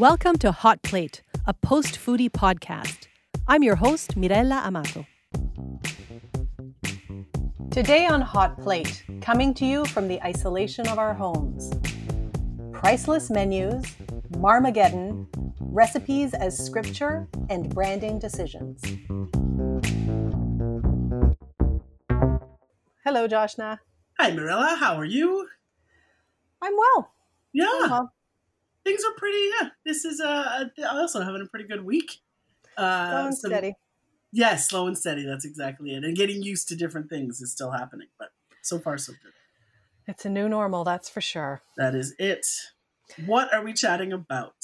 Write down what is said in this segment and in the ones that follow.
Welcome to Hot Plate, a post foodie podcast. I'm your host, Mirella Amato. Today on Hot Plate, coming to you from the isolation of our homes. Priceless menus, Marmageddon, recipes as scripture, and branding decisions. Hello, Joshna. Hi, Mirella. How are you? I'm well. Yeah, I'm well. Things are pretty. Yeah, this is uh, also having a pretty good week. Uh, Slow and steady. Yeah, slow and steady. That's exactly it. And getting used to different things is still happening, but so far so good. It's a new normal, that's for sure. That is it. What are we chatting about?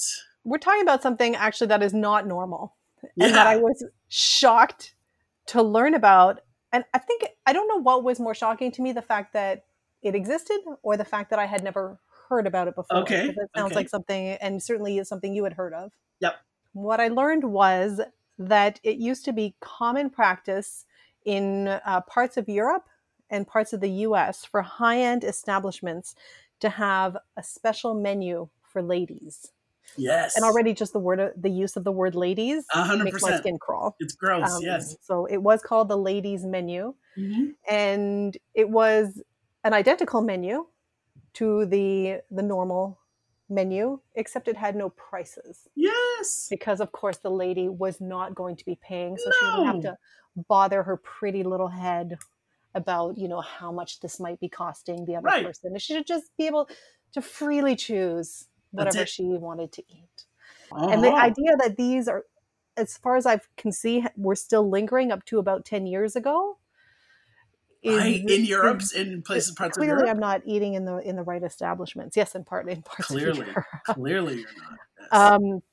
We're talking about something actually that is not normal Yeah. and that I was shocked to learn about. And I think I don't know what was more shocking to me the fact that it existed or the fact that I had never heard about it before. Okay, It sounds okay. like something, and certainly is something you had heard of. Yep. What I learned was that it used to be common practice in uh, parts of Europe and parts of the US for high end establishments to have a special menu for ladies. yes. And already just the word, the use of the word ladies A hundred makes my skin crawl. It's gross. Um, yes. So it was called the ladies menu, Mhm. and it was an identical menu to the the normal menu, except it had no prices Yes. because, of course, the lady was not going to be paying, so she didn't have to bother her pretty little head about you know how much this might be costing the other Right. person. She should just be able to freely choose whatever she wanted to eat. And the Uh-huh. idea that these are, as far as I can see, were still lingering up to about 10 years ago. Right, in Europe, in places, parts of clearly, Europe. I'm not eating in the in the right establishments. Yes, in part in parts Clearly, of Europe. clearly, you're not. Yes. Um,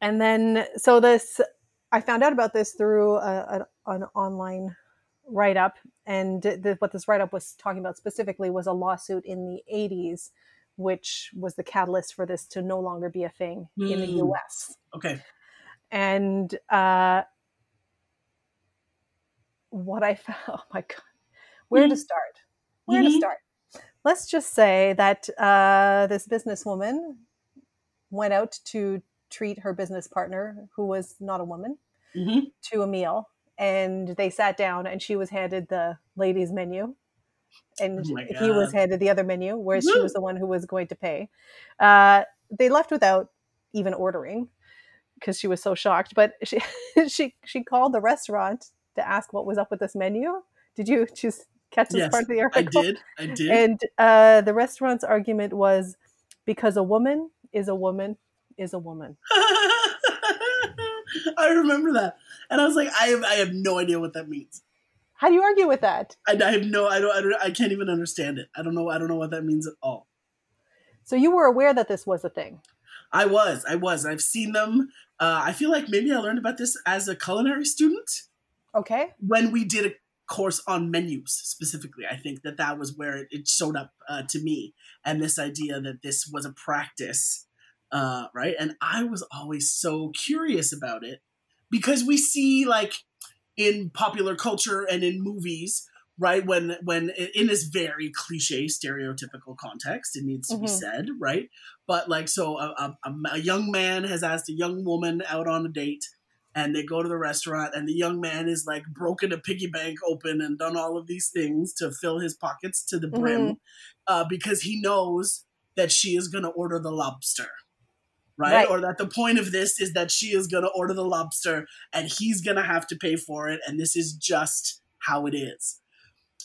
and then so this, I found out about this through a, a, an online write up, and the, what this write up was talking about specifically was a lawsuit in the 80s, which was the catalyst for this to no longer be a thing in the Hmm. U.S. okay. and uh, what I found, oh my god, where to Mhm. start? Where to Mhm. start? Let's just say that uh, this businesswoman went out to treat her business partner, who was not a woman, hmm to a meal, and they sat down, and she was handed the ladies' menu. And Oh he was handed the other menu, whereas she was the one who was going to pay. Uh, they left without even ordering because she was so shocked. But she she she called the restaurant to ask what was up with this menu. Did you just catch this Yes, part of the airport. I did. I did. And uh, the restaurant's argument was because a woman is a woman is a woman. I remember that, and I was like, I have, I have no idea what that means. How do you argue with that? I, I have no, I don't, I don't, I can't even understand it. I don't know, I don't know what that means at all. So you were aware that this was a thing. I was, I was, I've seen them. Uh, I feel like maybe I learned about this as a culinary student Okay. when we did a course on menus specifically. I think that that was where it, it showed up uh, to me, and this idea that this was a practice, uh, right? And I was always so curious about it because we see like in popular culture and in movies, right? When when in this very cliche, stereotypical context, it needs to be Mhm. said, right? But like, so a, a, a young man has asked a young woman out on a date and they go to the restaurant and the young man is like broken a piggy bank open and done all of these things to fill his pockets to the brim uh, because he knows that she is going to order the lobster right? Right. or that the point of this is that she is going to order the lobster and he's going to have to pay for it and this is just how it is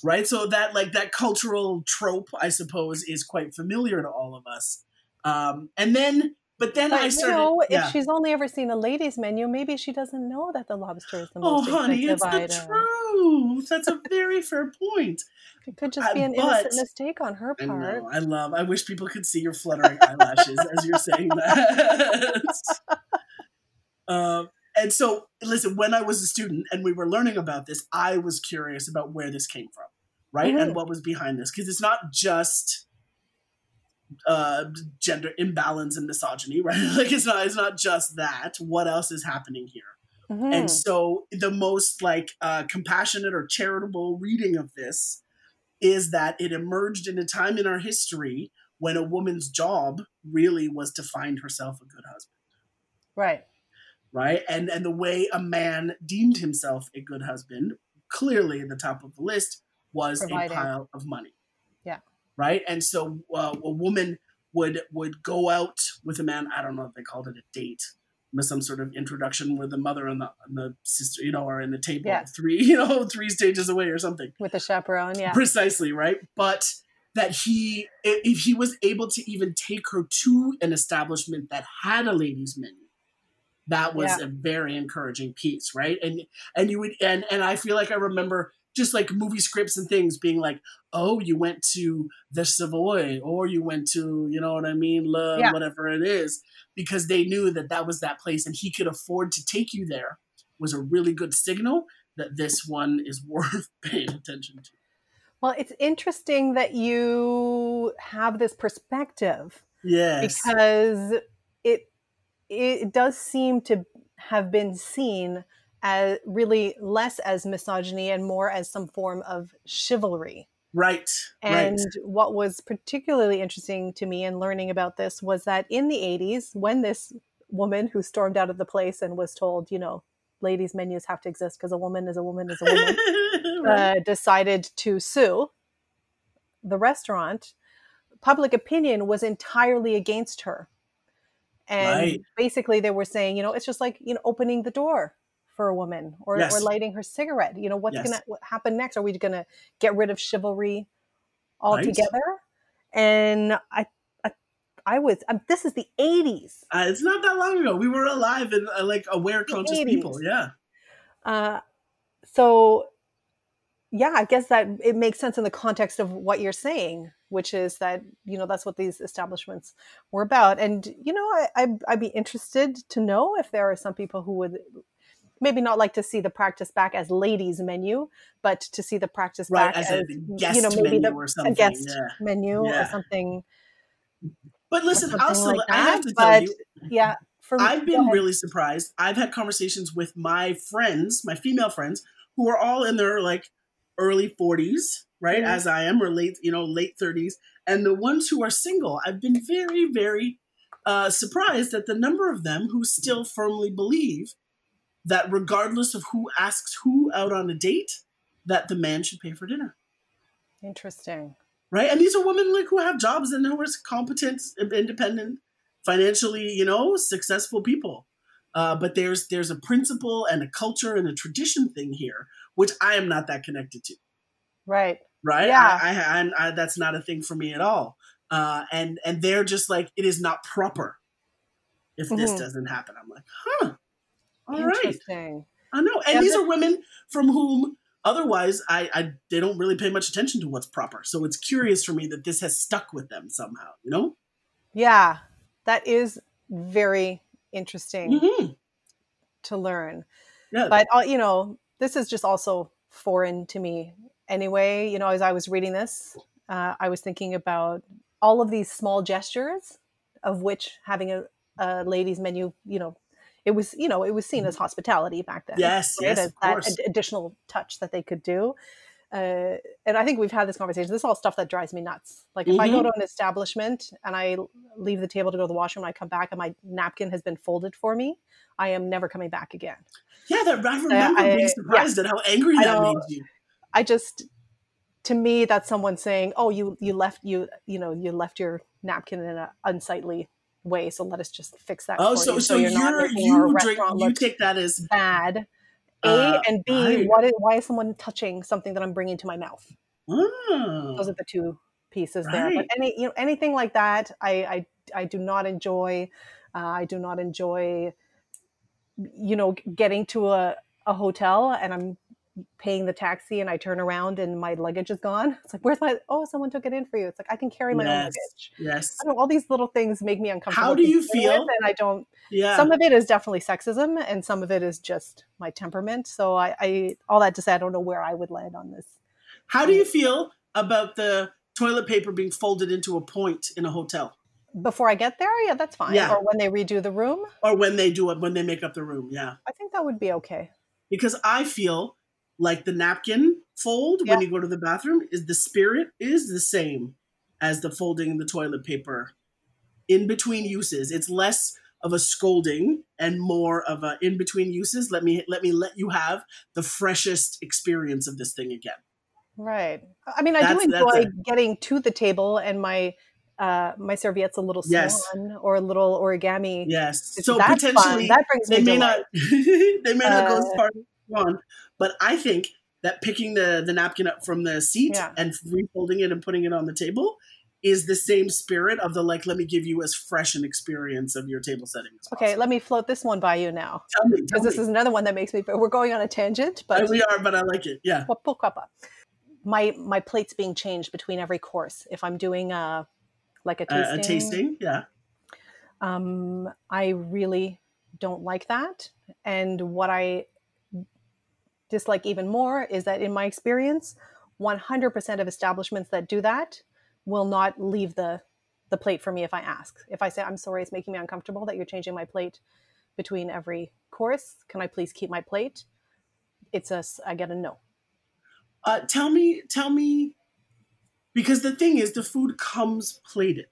right so that like that cultural trope i suppose is quite familiar to all of us um, and then but then But i you started know, if she's only ever seen a ladies' menu, maybe she doesn't know that the lobster is the most. Oh, most honey, it's the item. truth. That's a very fair point. It could just Uh, be an but- innocent mistake on her I part. know. I love. I wish people could see your fluttering eyelashes as you're saying that. um, and so, listen. When I was a student and we were learning about this, I was curious about where this came from, right, Mhm. and what was behind this, because it's not just uh gender imbalance and misogyny right like it's not it's not just that what else is happening here Mhm. And so the most like uh, compassionate or charitable reading of this is that it emerged in a time in our history when a woman's job really was to find herself a good husband. Right. Right. And and the way a man deemed himself a good husband, clearly at the top of the list was Providing. a pile of money. Right. And so uh, a woman would would go out with a man. I don't know if they called it a date, with some sort of introduction where the mother and the, and the sister, you know, are in the table Yeah. three, you know, three stages away or something. With the chaperone, yeah. Precisely, right? But that he, if he was able to even take her to an establishment that had a ladies' menu, that was Yeah. a very encouraging piece, right? And and you would and and I feel like I remember just like movie scripts and things being like, oh, you went to the Savoy, or you went to, you know what I mean, Le, Yeah. whatever it is, because they knew that that was that place, and he could afford to take you there. Was a really good signal that this one is worth paying attention to. Well, it's interesting that you have this perspective Yes. because it it does seem to have been seen as really less as misogyny and more as some form of chivalry. right. And right. what was particularly interesting to me in learning about this was that in the 80s, when this woman who stormed out of the place and was told, you know, ladies' menus have to exist because a woman is a woman is a woman, Right. uh, decided to sue the restaurant, public opinion was entirely against her. And Right. basically, they were saying, you know, it's just like, you know, opening the door for a woman or, Yes. or lighting her cigarette. You know, what's Yes. going to happen next? Are we going to get rid of chivalry altogether? And I, I, I was, um, this is the 80s. Uh, it's not that long ago. We were alive and uh, like aware, conscious people. Yeah. Uh, so yeah i guess that it makes sense in the context of what you're saying which is that you know that's what these establishments were about and you know I, I'd, I'd be interested to know if there are some people who would maybe not like to see the practice back as ladies menu but to see the practice Right. back As as, a guest you know maybe menu the, or a guest Yeah. menu or something But listen, something also, like I have to tell you, yeah for I've been really surprised. I've had conversations with my friends, my female friends, who are all in their like early 40s, right? Mhm. As I am, or late, you know, late 30s. And the ones who are single, I've been very, very uh, surprised at the number of them who still firmly believe that regardless of who asks who out on a date, that the man should pay for dinner. interesting right? And these are women like who have jobs and who are competent, independent, financially, you know, successful people. Uh, but there's there's a principle and a culture and a tradition thing here, which I am not that connected to. right Right? Yeah. I, I, I, that's not a thing for me at all. Uh, and and they're just like it is not proper if this Mhm. doesn't happen. I'm like, huh, all right. interesting I know. And Yeah, these but- are women from whom otherwise I, I they don't really pay much attention to what's proper. So it's curious for me that this has stuck with them somehow, you know? Yeah, that is very interesting Mhm. to learn. Yeah. But uh, you know, this is just also foreign to me anyway. You know, as I was reading this, uh, I was thinking about all of these small gestures, of which having a, a ladies' menu, you know, it was you know it was seen as hospitality back then. Mm-hmm. Yes, right? yes, as of that course. additional touch that they could do. Uh, and I think we've had this conversation. This is all stuff that drives me nuts. Like if I go Mhm. to an establishment and I leave the table to go to the washroom, and I come back and my napkin has been folded for me, I am never coming back again. Yeah, that I remember I- being surprised at how angry that made you. I just, to me, that's someone saying, "Oh, you you left you you know you left your napkin in an unsightly way, so let us just fix that." Oh, so you, so, you're you're making you drink you take that as bad. A Uh, and B, right. what is, why is someone touching something that I'm bringing to my mouth? oh, those are the two pieces there. But any you know anything like that, I I, I do not enjoy. Uh, I do not enjoy. You know, getting to a a hotel and I'm paying the taxi and I turn around and my luggage is gone. It's like, where's my? Oh, someone took it in for you. It's like I can carry my own luggage. yes, I know, all these little things make me uncomfortable. How do you feel? And I don't. yeah. Some of it is definitely sexism, and some of it is just my temperament. So I, I all that to say, I don't know where I would land on this. How do um, you feel about the toilet paper being folded into a point in a hotel, Before I get there, yeah, that's fine. Yeah. Or when they redo the room, or when they do it when they make up the room? Yeah. I think that would be okay. because I feel like the napkin fold Yeah. when you go to the bathroom is the spirit is the same as the folding the toilet paper in between uses. It's less of a scolding and more of a in between uses. Let me let me let you have the freshest experience of this thing again. Right. I mean, I That's- do enjoy getting to the table and my uh, my serviette's a little Yes. swan or a little origami. Yes. So that's potentially fun. that brings they me may delight. not they may not go as Uh, far one, but I think that picking the the napkin up from the seat Yeah. and refolding it and putting it on the table is the same spirit of the like let me give you as fresh an experience of your table setting Okay, let me float this one by you now tell me, because this is another one that makes me. Feel we're going on a tangent, Uh, but we are, but I like it. Yeah. Well, pourquoi pas? My my plate's being changed between every course. If I'm doing a like a Uh, tasting, a tasting, yeah. um, I really don't like that. And what I dislike even more is that in my experience, 100% of establishments that do that will not leave the the plate for me if I ask. If I say I'm sorry, it's making me uncomfortable that you're changing my plate between every course. Can I please keep my plate? It's a I get a no. Uh, tell me, tell me, because the thing is, the food comes plated.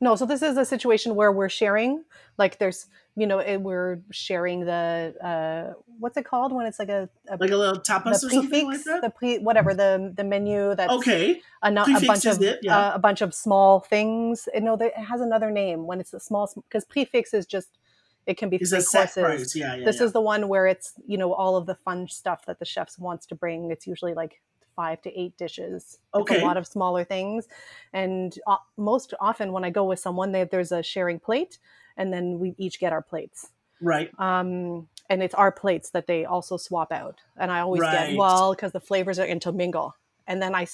No, so this is a situation where we're sharing. Like there's, you know, it, we're sharing the uh, what's it called when it's like a, a Like a little tapas the or something like prix fixe, that. the pre, whatever the the menu that's okay. a, a bunch of it, yeah. uh, a bunch of small things. You know, it has another name when it's a small because prix fixe is just it can be It's three courses. price. Yeah, yeah. this yeah. is the one where it's you know all of the fun stuff that the chefs wants to bring. It's usually like five to eight dishes. Okay. a lot of smaller things, and uh, most often when I go with someone, they, there's a sharing plate, and then we each get our plates. right. Um, and it's our plates that they also swap out, and I always Right. get well because the flavors are intermingle, and then I,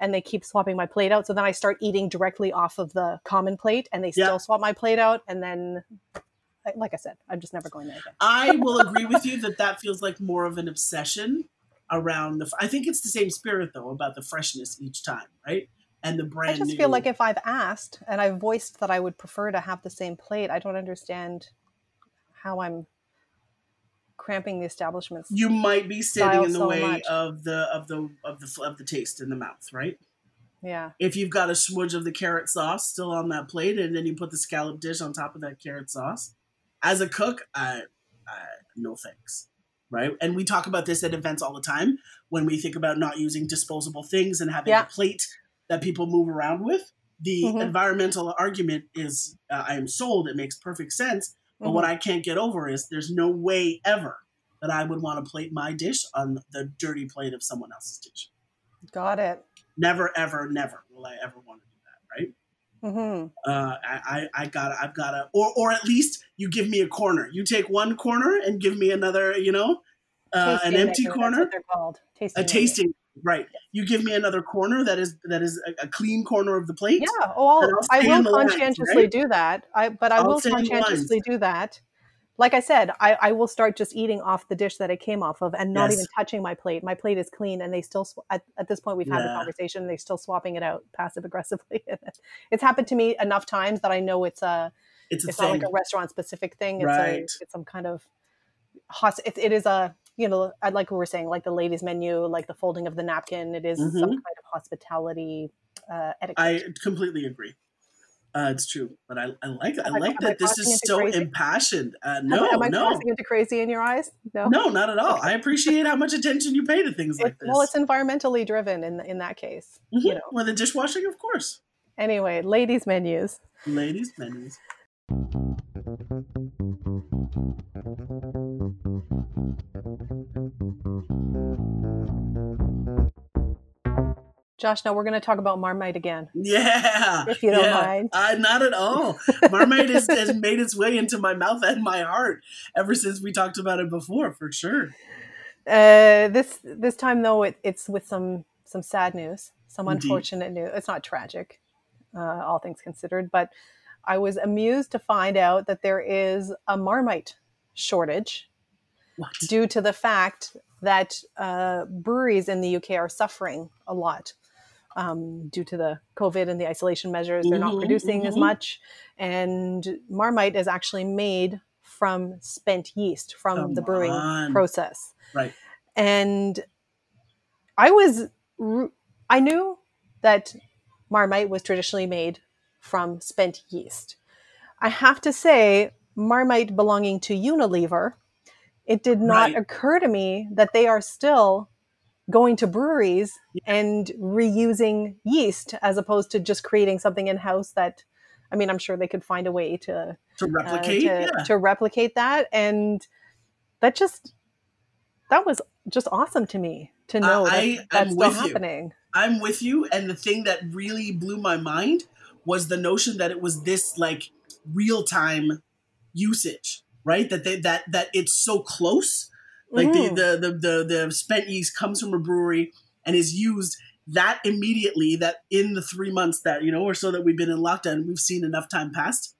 And they keep swapping my plate out, so then I start eating directly off of the common plate, and they Yeah. still swap my plate out, and then, like I said, I'm just never going there again. I will agree with you that that feels like more of an obsession around the. I think it's the same spirit though about the freshness each time, right? And the brand. I just new. feel like if I've asked and I've voiced that I would prefer to have the same plate, I don't understand how I'm cramping the establishment's. you might be standing in the so way much. of the of the of the of the taste in the mouth, right? yeah, If you've got a smudge of the carrot sauce still on that plate, and then you put the scallop dish on top of that carrot sauce, as a cook, I, I no thanks, right? And we talk about this at events all the time when we think about not using disposable things and having Yeah. a plate that people move around with. The Mhm. environmental argument is, uh, I am sold. It makes perfect sense. But what I can't get over is there's no way ever that I would want to plate my dish on the dirty plate of someone else's dish. Got it. Never, ever, never will I ever want to do that, right? hmm uh, I, I I gotta, I've gotta, or, or at least you give me a corner. You take one corner and give me another, you know, uh, an empty that's corner, what they're called. Tasting a tasting, right? You give me another corner that is that is a, a clean corner of the plate. Yeah. Oh, I'll, I will lines, conscientiously right? do that. I but I I'll will stay in the conscientiously do that. Like I said, I, I will start just eating off the dish that it came off of, and not Yes. even touching my plate. My plate is clean, and they still sw- at, at this point we've had the conversation. And they're still swapping it out passive aggressively. it's happened to me enough times that I know it's a It's a it's not like a restaurant specific thing. It's Right. a it's some kind of hos- it, it is a you know I like what we're saying like the ladies menu like the folding of the napkin. It is some Mhm. kind of hospitality uh, etiquette. I completely agree. Uh, it's true, but I, I like I like I that this is so crazy? impassioned. Uh, Am- no, am I no, crossing into crazy in your eyes? No. no, not at all. I appreciate how much attention you pay to things like this. well, it's environmentally driven in in that case. Mhm. You know. Well, the dishwashing, of course. Anyway, ladies menus. Ladies, menus. Josh, now we're going to talk about Marmite again. Yeah. If you don't yeah. mind. Uh, not at all. Marmite has, has made its way into my mouth and my heart ever since we talked about it before, for sure. Uh, this this time though, it, it's with some some sad news, some Indeed. unfortunate news. It's not tragic, uh, all things considered, but I was amused to find out that there is a Marmite shortage What? due to the fact that uh, breweries in the UK are suffering a lot um, due to the COVID and the isolation measures. They're not Mhm, producing as mhm. much, and Marmite is actually made from spent yeast from Come the brewing on. process. Right. And I was, I knew that Marmite was traditionally made from spent yeast. I have to say, Marmite belonging to Unilever, it did not Right. occur to me that they are still going to breweries and reusing yeast as opposed to just creating something in house that I mean, I'm sure they could find a way to To uh, replicate, to, yeah. to replicate that and that just that was just awesome to me to know that I that's still with you. happening I'm with you. And the thing that really blew my mind was the notion that it was this like real time usage, right? That they that that it's so close. Like Mhm. the, the the the the spent yeast comes from a brewery and is used that immediately. That in the three months that you know or so that we've been in lockdown, we've seen enough time passed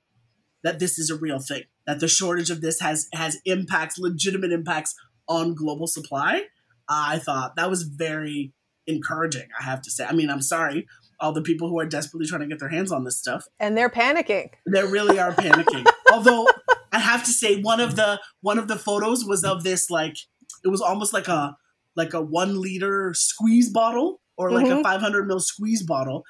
that this is a real thing. That the shortage of this has has impacts, legitimate impacts on global supply. I thought that was very encouraging. I have to say. I mean, I'm sorry, all the people who are desperately trying to get their hands on this stuff. and they're panicking They really are panicking. Although I have to say, one of the one of the photos was of this like it was almost like a like a one liter squeeze bottle or like a Mhm. 500 ml squeeze bottle.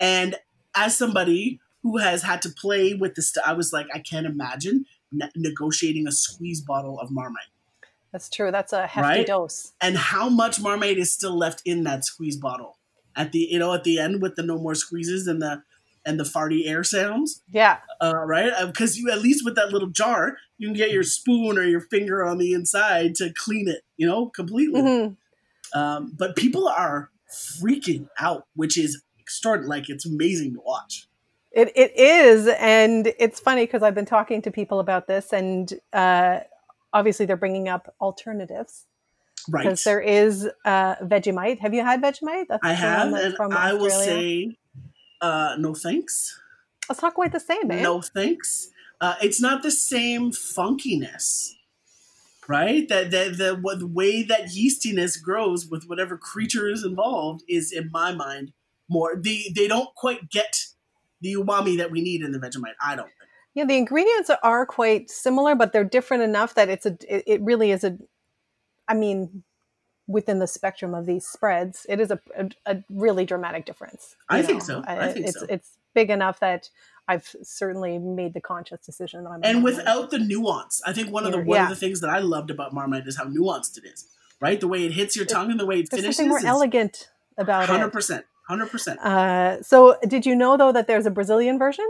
And as somebody who has had to play with this, st- I was like, I can't imagine ne- negotiating a squeeze bottle of Marmite that's true that's a hefty Right? dose and how much Marmite is still left in that squeeze bottle at the you know at the end with the no more squeezes and the and the farty air sounds yeah uh, right? Because you at least with that little jar, you can get your spoon or your finger on the inside to clean it, you know, completely. Mhm. Um, but people are freaking out, which is extraordinary. Like it's amazing to watch. It, it is, and it's funny because I've been talking to people about this, and uh, obviously they're bringing up alternatives Right. because there is uh, Vegemite. Have you had Vegemite? That's I have, and I will say, uh, no thanks. it's not quite the same, eh? No thanks. Uh, it's not the same funkiness, right? That the, the the way that yeastiness grows with whatever creature is involved is, in my mind, more. They they don't quite get the umami that we need in the Vegemite. I don't think. Yeah, the ingredients are quite similar, but they're different enough that it's a. It, it really is a. I mean, within the spectrum of these spreads, it is a, a, a really dramatic difference. I you think so. I think it's so. it's big enough that I've certainly made the conscious decision that I'm. And without the nuance, I think one of the one Yeah. of the things that I loved about Marmite is how nuanced it is. Right, the way it hits your tongue and the way it finishes. There's finishes. something more elegant about Hundred it. percent. Hundred percent. Uh, so, did you know though that there's a Brazilian version?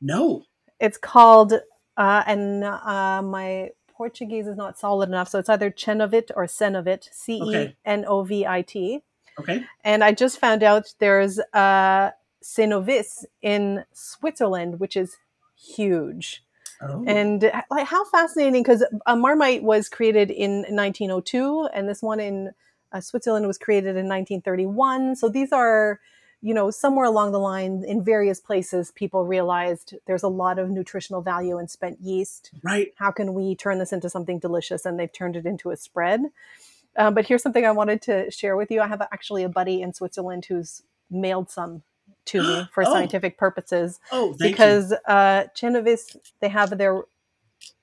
No. It's called, uh, and uh, my Portuguese is not solid enough, so it's either Chenovit or Cenovit, C E N O V I T. Okay. And I just found out there's a Cenovis in Switzerland, which is huge. Oh. And uh, like how fascinating because a Marmite was created in 1902, and this one in uh, Switzerland was created in 1931. So these are, you know, somewhere along the line in various places, people realized there's a lot of nutritional value in spent yeast. right. How can we turn this into something delicious? And they've turned it into a spread. Um, but here's something I wanted to share with you. I have actually a buddy in Switzerland who's mailed some to me for Oh. scientific purposes Oh, thank you. because uh, Cenovis they have their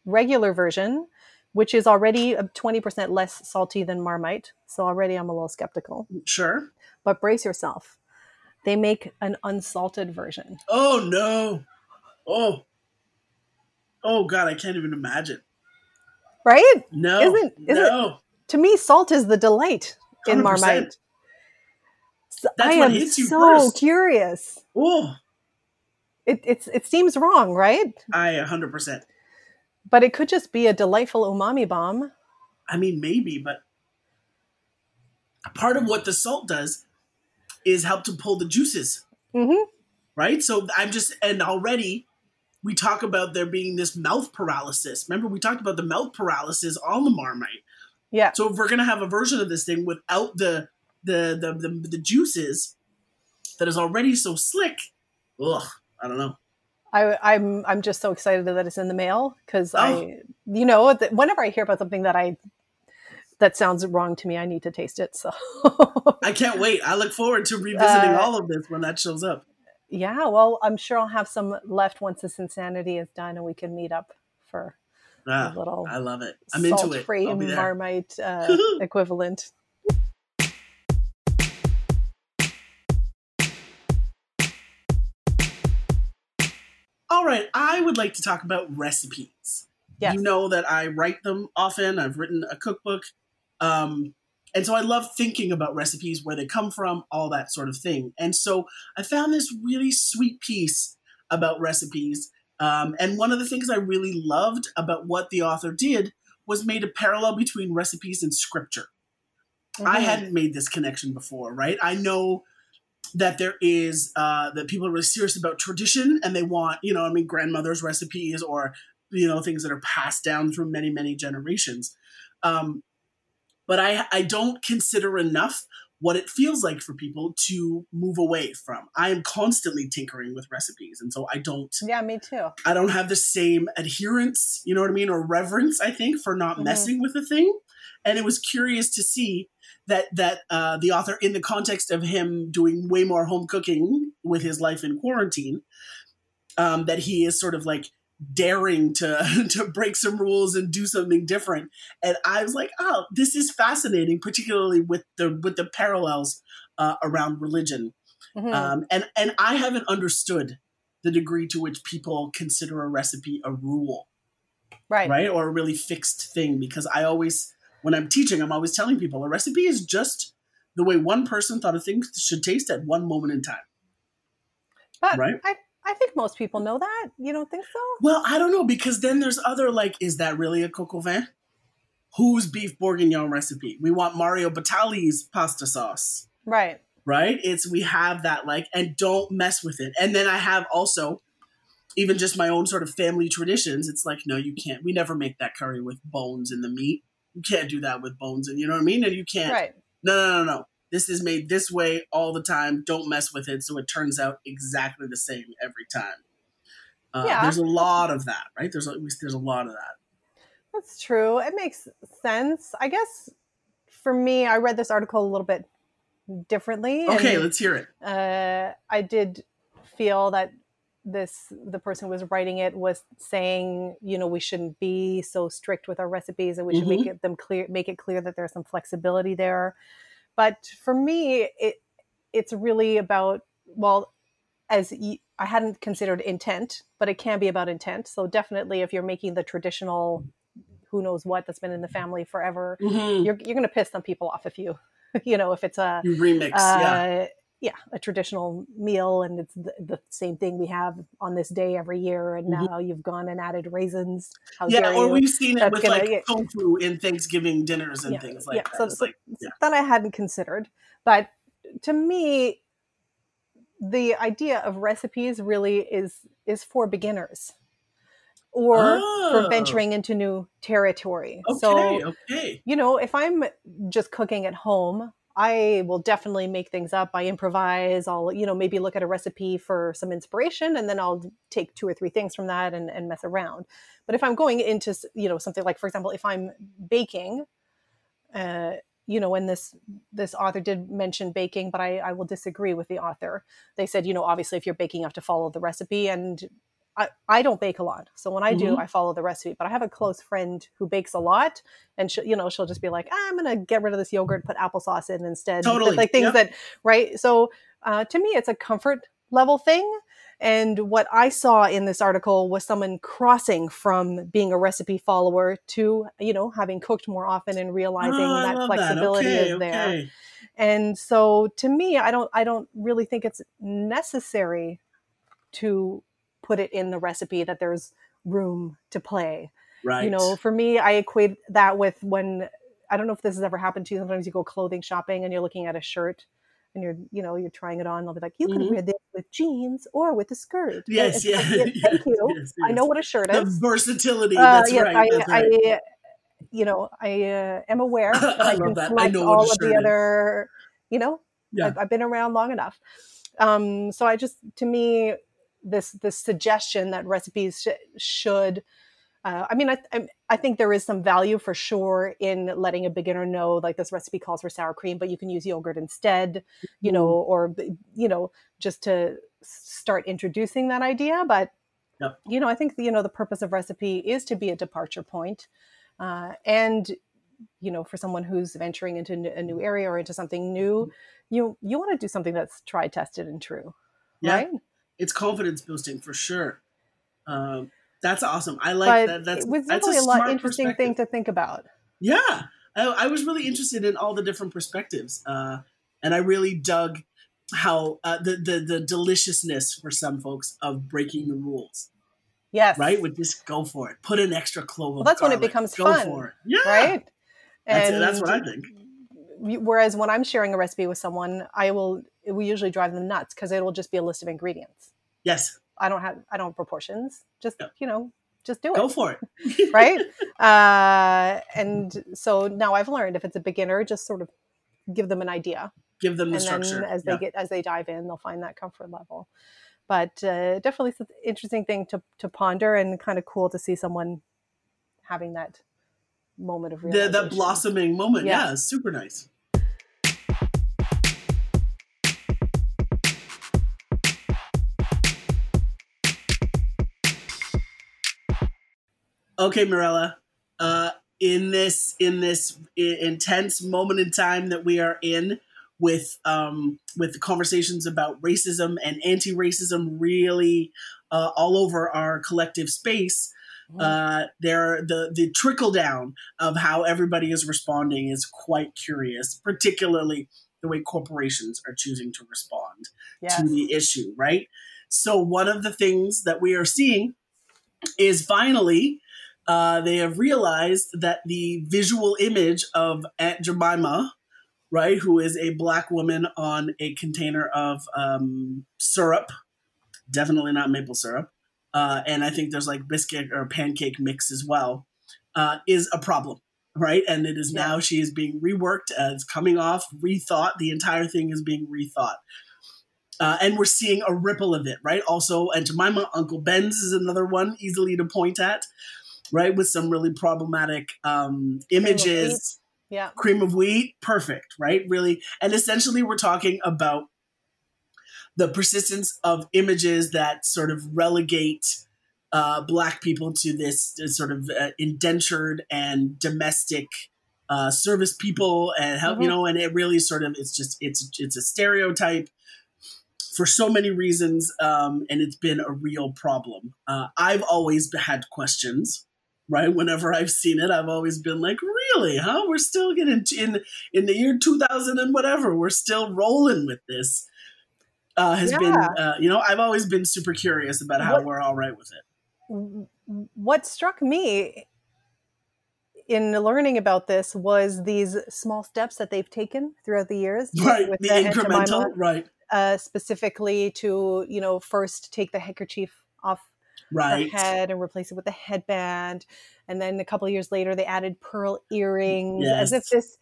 regular version, which is already uh, twenty percent less salty than Marmite. So already I'm a little skeptical. Sure. But brace yourself, they make an unsalted version. Oh no. Oh. Oh god, I can't even imagine. Right? No. Isn't- isn't- no. To me, salt is the delight in 100%. Marmite. So That's I what am hits you so first. curious. Oh, It, it's it seems wrong, right? I 100%. But it could just be a delightful umami bomb. I mean, maybe, but part of what the salt does is help to pull the juices, hmm right? So I'm just, and already we talk about there being this mouth paralysis. Remember, we talked about the mouth paralysis on the Marmite. Yeah. So if we're gonna have a version of this thing without the the the the, the juices that is already so slick, ugh, I don't know. I, I'm I'm just so excited that it's in the mail because Oh. I, you know, whenever I hear about something that I that sounds wrong to me, I need to taste it. So, I can't wait. I look forward to revisiting Uh, all of this when that shows up. yeah, well, I'm sure I'll have some left once this insanity is done, and we can meet up for Ah, a little I love it. I'm into it. salt-free I'll. Marmite uh, equivalent. All right, I would like to talk about recipes. Yes. You know that I write them often. I've written a cookbook. Um, and so I love thinking about recipes, where they come from, all that sort of thing. And so I found this really sweet piece about recipes. Um, and one of the things I really loved about what the author did was made a parallel between recipes and scripture. I Mhm. hadn't made this connection before, right? I know that there is uh, that people are really serious about tradition and they want, you know, I mean, grandmother's recipes or you know things that are passed down through many many generations. Um, but I I don't consider enough what it feels like for people to move away from. I am constantly tinkering with recipes, and so I don't Yeah, me too. I don't have the same adherence, you know what I mean, or reverence, I think, for not Mhm. messing with a thing. And it was curious to see that that uh, the author, in the context of him doing way more home cooking with his life in quarantine, um, that he is sort of like daring to to break some rules and do something different. And I was like, oh, this is fascinating, particularly with the with the parallels uh, around religion. Mhm. Um, and and I haven't understood the degree to which people consider a recipe a rule, right. right, or a really fixed thing. Because I always, when I'm teaching, I'm always telling people a recipe is just the way one person thought a thing should taste at one moment in time. But Right. I, I think most people know that. You don't think so? Well, I don't know because then there's other like, is that really a coq au vin? Whose beef bourguignon recipe? We want Mario Batali's pasta sauce. Right. right? It's we have that like, and don't mess with it. And then I have also, even just my own sort of family traditions. It's like, no, you can't. We never make that curry with bones in the meat. You can't do that with bones, and you know what I mean. And you can't. Right. No, no, no, no. This is made this way all the time. Don't mess with it, so it turns out exactly the same every time. Uh, Yeah. There's a lot of that, right? There's a, there's a lot of that. That's true. It makes sense. I guess for me, I read this article a little bit differently. and, Okay, let's hear it. uh, I did feel that this the person who was writing it was saying, you know, we shouldn't be so strict with our recipes, and we should make it them clear, make it clear that there's some flexibility there. But for me, it it's really about well, as y- I hadn't considered intent, but it can be about intent. So definitely, if you're making the traditional, who knows what that's been in the family forever, Mhm. you're you're going to piss some people off if you, you know, if it's a remix, uh, yeah, a traditional meal, and it's the, the same thing we have on this day every year. And Mhm. now you've gone and added raisins. How Yeah, or you? we've seen it That's with gonna- like yeah. tofu in Thanksgiving dinners and Yeah, things like yeah, that. so- It's so- like, yeah. that I hadn't considered. But to me, the idea of recipes really is is for beginners or Oh. for venturing into new territory. Okay, So okay. you know, if I'm just cooking at home, I will definitely make things up. I improvise. I'll, you know, maybe look at a recipe for some inspiration and then I'll take two or three things from that and, and mess around. But if I'm going into, you know, something like, for example, if I'm baking, uh, you know, and this this author did mention baking, but I, I will disagree with the author. They said, you know, obviously if you're baking, you have to follow the recipe. And I, I don't bake a lot. So when I do, Mhm. I follow the recipe. But I have a close friend who bakes a lot and she, you know she'll just be like ah, i'm gonna get rid of this yogurt put applesauce in instead Totally, like things yep. that right so uh, to me it's a comfort level thing and what i saw in this article was someone crossing from being a recipe follower to you know having cooked more often and realizing Oh, that flexibility Okay, is there okay. and so to me i don't i don't really think it's necessary to put it in the recipe that there's room to play Right. you know for me i equate that with when i don't know if this has ever happened to you sometimes you go clothing shopping and you're looking at a shirt and you're you know you're trying it on they'll be like you can Mhm. wear this with jeans or with a skirt yes, yeah. like, yeah, thank you yes, i know what a shirt the is versatility. Uh, that's yes, right. I, that's right. I, you know, I uh, am aware I I, love can that. I know what a all of the is. other, you know, Yeah. I've, I've been around long enough. Um, so I just, to me, this this suggestion that recipes sh- should. Uh, I mean, I, I I think there is some value for sure in letting a beginner know, like this recipe calls for sour cream, but you can use yogurt instead, you know, Mm-hmm. or you know, just to start introducing that idea. But Yep. you know, I think you know the purpose of recipe is to be a departure point, uh, and you know, for someone who's venturing into a new area or into something new, you you want to do something that's tried, tested, and true, Yeah. right? It's confidence boosting for sure. Um, that's awesome. I like but that. That's it was that's definitely a, lot interesting thing to think about. Yeah, I, I was really interested in all the different perspectives, uh, and I really dug how uh, the, the the deliciousness for some folks of breaking the rules. Yes. Right, would just go for it. Put an extra clove. Well, that's when it garlic. becomes go fun, For it. Yeah, Right. That's, that's what I think. Whereas when I'm sharing a recipe with someone, I will we usually drive them nuts because it will just be a list of ingredients. Yes, I don't have I don't have proportions. Just Yep. you know, just do it. go for it. right? Uh, and so now I've learned if it's a beginner, just sort of give them an idea, Give them the and structure. then as they Yeah. get as they dive in, they'll find that comfort level. But uh, definitely an interesting thing to to ponder, and kind of cool to see someone having that moment of the the blossoming moment. Yeah. Yeah, super nice. Okay, Mirella. Uh, in this in this intense moment in time that we are in, with um, with the conversations about racism and anti-racism really uh, all over our collective space, uh, there the the trickle down of how everybody is responding is quite curious, particularly the way corporations are choosing to respond yes. to the issue, right? So one of the things that we are seeing is finally uh, they have realized that the visual image of Aunt Jemima, right, who is a black woman on a container of um, syrup, definitely not maple syrup, uh, and I think there's like biscuit or pancake mix as well, uh, is a problem. Right, and it is now she is being reworked as coming off, rethought. The entire thing is being rethought. Uh, and we're seeing a ripple of it, right? Also, Aunt Jemima, Uncle Ben's is another one easily to point at, right? With some really problematic um, images. Yeah. Cream of wheat, perfect, right? Really. And essentially, we're talking about the persistence of images that sort of relegate uh, Black people to this, this sort of uh, indentured and domestic uh, service people, and help, you Mhm. know, and it really sort of it's just it's it's a stereotype for so many reasons, um, and it's been a real problem. Uh, I've always had questions, right? Whenever I've seen it, I've always been like, "Really? Huh? We're still getting in in the year two thousand and whatever. We're still rolling with this." Uh, has been, uh, you know, I've always been super curious about how What- we're all right with it. what struck me in learning about this was these small steps that they've taken throughout the years Right, the Jemima, incremental, right, uh, specifically to you know first take the handkerchief off right, the head and replace it with a headband and then a couple of years later they added pearl earrings as if this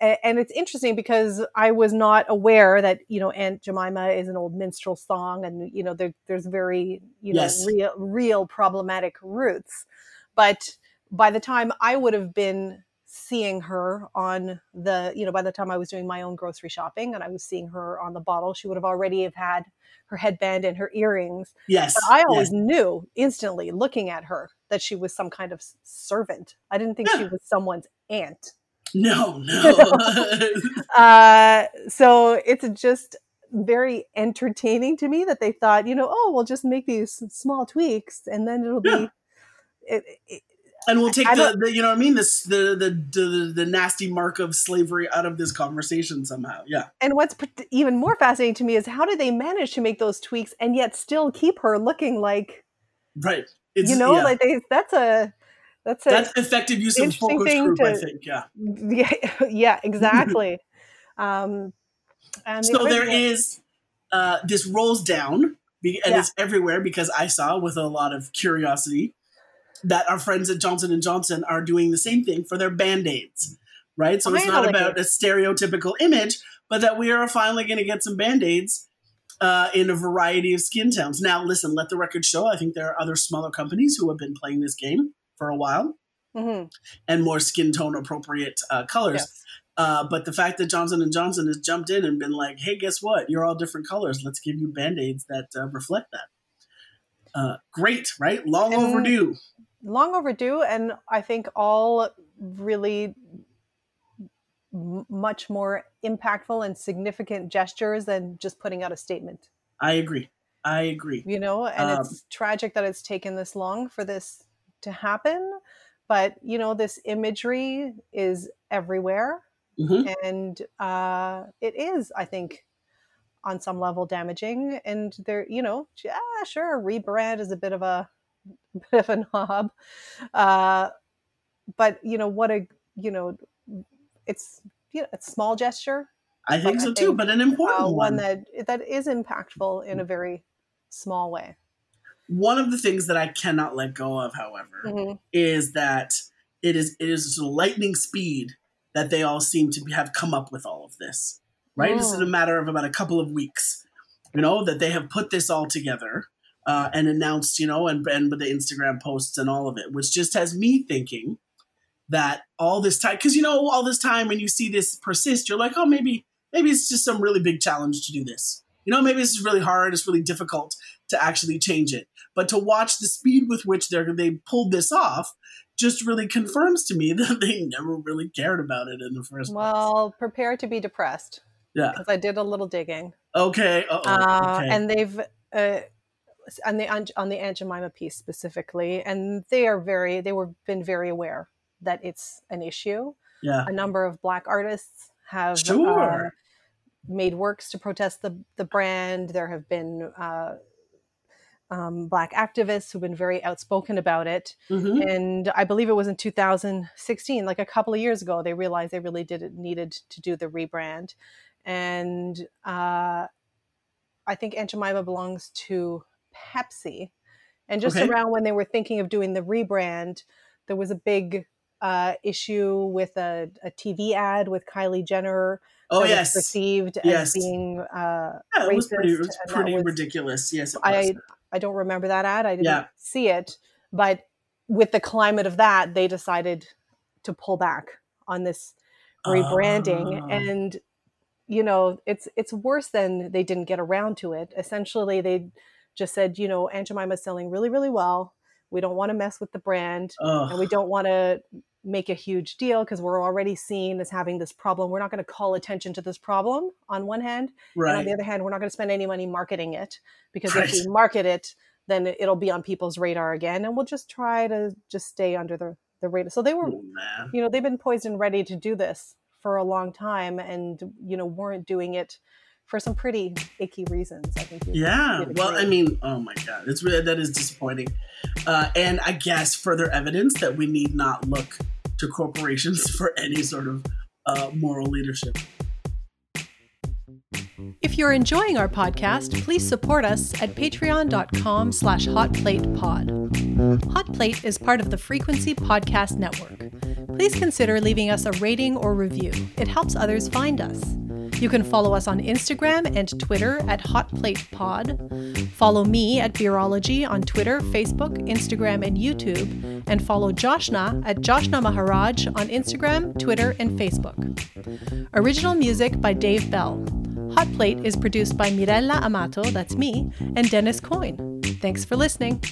and it's interesting because I was not aware that you know Aunt Jemima is an old minstrel song, and you know there, there's very you know real real problematic roots. But by the time I would have been seeing her on the you know by the time I was doing my own grocery shopping and I was seeing her on the bottle, she would have already have had her headband and her earrings. yes, But I yes. always knew instantly looking at her that she was some kind of servant. I didn't think she was someone's aunt. no, no, Uh, so it's just very entertaining to me that they thought, you know, oh, we'll just make these small tweaks and then it'll be. It, it, and we'll take the, the, you know what I mean, this the, the the the nasty mark of slavery out of this conversation somehow. Yeah, and what's even more fascinating to me is how did they manage to make those tweaks and yet still keep her looking like right. It's, you know yeah. like they that's a that's a that's effective use of focus group. I think. Yeah. yeah yeah exactly um and so there original- uh, this rolls down be- and Yeah. it's everywhere because I saw with a lot of curiosity that our friends at Johnson and Johnson are doing the same thing for their band-aids. Right? So it's not about a stereotypical image, but that we are finally going to get some band-aids uh, in a variety of skin tones. Now, listen, let the record show. I think there are other smaller companies who have been playing this game for a while Mhm. and more skin tone appropriate uh, colors. Yes. Uh, but the fact that Johnson and Johnson has jumped in and been like, "Hey, guess what? You're all different colors. Let's give you band aids that uh, reflect that." Uh, great, right? Long And- overdue. Long overdue and i think all really much more impactful and significant gestures than just putting out a statement I agree. I agree. You know, and Um, it's tragic that it's taken this long for this to happen. But you know, this imagery is everywhere, Mhm. and uh, it is, I think, on some level damaging. And there, you know, yeah, sure, rebrand is a bit of a bit of a knob, uh, but you know what a you know, it's you know, it's a small gesture, I think I so too, but an important uh, one. one that that is impactful in a very small way. One of the things that I cannot let go of, however, Mhm. is that it is it is lightning speed that they all seem to have come up with all of this. Right? It's in a Mm. matter of about a couple of weeks. You know that they have put this all together uh, and announced. You know, and and with the Instagram posts and all of it, which just has me thinking that all this time, because you know, all this time when you see this persist, you're like, oh, maybe maybe it's just some really big challenge to do this. You know, maybe this is really hard. It's really difficult to actually change it. But to watch the speed with which they they pulled this off just really confirms to me that they never really cared about it in the first Well, prepare to be depressed Yeah. because I did a little digging, Okay. Uh, okay. and they've uh, on the on, on the Aunt Jemima piece specifically, and they are very they were been very aware that it's an issue. yeah. A number of black artists have uh, Sure. made works to protest the the brand. There have been uh, um, black activists who've been very outspoken about it. hmm and I believe it was in 2016, like a couple of years ago, they realized they really did needed to do the rebrand, and uh, I think Aunt Jemima belongs to Pepsi, and just Okay. around when they were thinking of doing the rebrand, there was a big uh, issue with a, a TV ad with Kylie Jenner Oh yes. perceived Yes. as being uh, Yeah, it was pretty. It was pretty was- ridiculous. Yes. I I don't remember that ad. I didn't Yeah. see it, but with the climate of that, they decided to pull back on this rebranding, Ah. and you know, it's it's worse than they didn't get around to it. Essentially, they just said, you know, Aunt Jemima's selling really, really well. We don't want to mess with the brand, Ugh. and we don't want to make a huge deal because we're already seen as having this problem. We're not going to call attention to this problem on one hand, and on the other hand, we're not going to spend any money marketing it because Right. if we market it, then it'll be on people's radar again, and we'll just try to just stay under the the radar. So they were, Oh you know, they've been poised and ready to do this for a long time, and you know, weren't doing it for some pretty icky reasons. I think. you- Yeah. Well. I mean, oh my god, it's really that is disappointing, uh, and I guess further evidence that we need not look to corporations for any sort of uh, moral leadership. If you're enjoying our podcast, please support us at patreon.com slash hotplatepod. Hot Plate is part of the Frequency Podcast Network. Please consider leaving us a rating or review. It helps others find us. You can follow us on Instagram and Twitter at HotPlatePod. Follow me at Beerology on Twitter, Facebook, Instagram, and YouTube. And follow Joshna at Joshna Maharaj on Instagram, Twitter, and Facebook. Original music by Dave Bell. Hot Plate is produced by Mirella Amato, that's me, and Dennis Coyne. Thanks for listening.